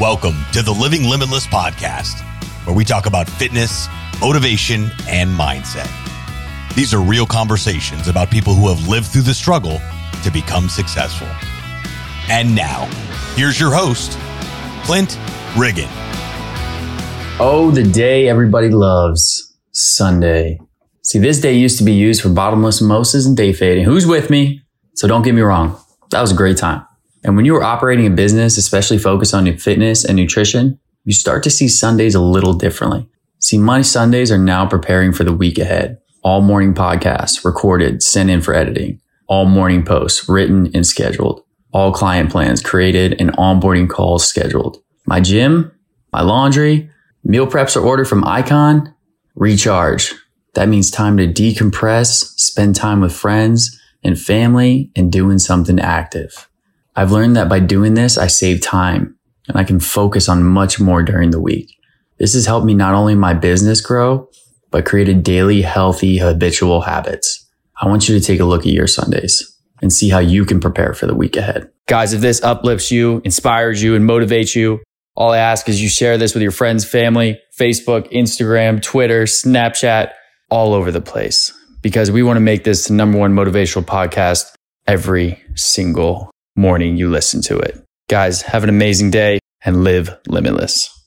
Welcome to the Living Limitless podcast, where we talk about fitness, motivation, and mindset. These are real conversations about people who have lived through the struggle to become successful. And now, here's your host, Clint Riggin. Oh, the day everybody loves Sunday. See, this day used to be used for bottomless mimosas and day fading. Who's with me? So don't get me wrong. That was a great time. And when you are operating a business, especially focused on fitness and nutrition, you start to see Sundays a little differently. See, my Sundays are now preparing for the week ahead. All morning podcasts recorded, sent in for editing. All morning posts written and scheduled. All client plans created and onboarding calls scheduled. My gym, my laundry, meal preps are ordered from Icon. Recharge. That means time to decompress, spend time with friends and family and doing something active. I've learned that by doing this, I save time and I can focus on much more during the week. This has helped me not only my business grow, but created daily healthy habitual habits. I want you to take a look at your Sundays and see how you can prepare for the week ahead. Guys, if this uplifts you, inspires you, and motivates you, all I ask is you share this with your friends, family, Facebook, Instagram, Twitter, Snapchat, all over the place because we want to make this the number one motivational podcast every single morning you listen to it. Guys, have an amazing day and live limitless.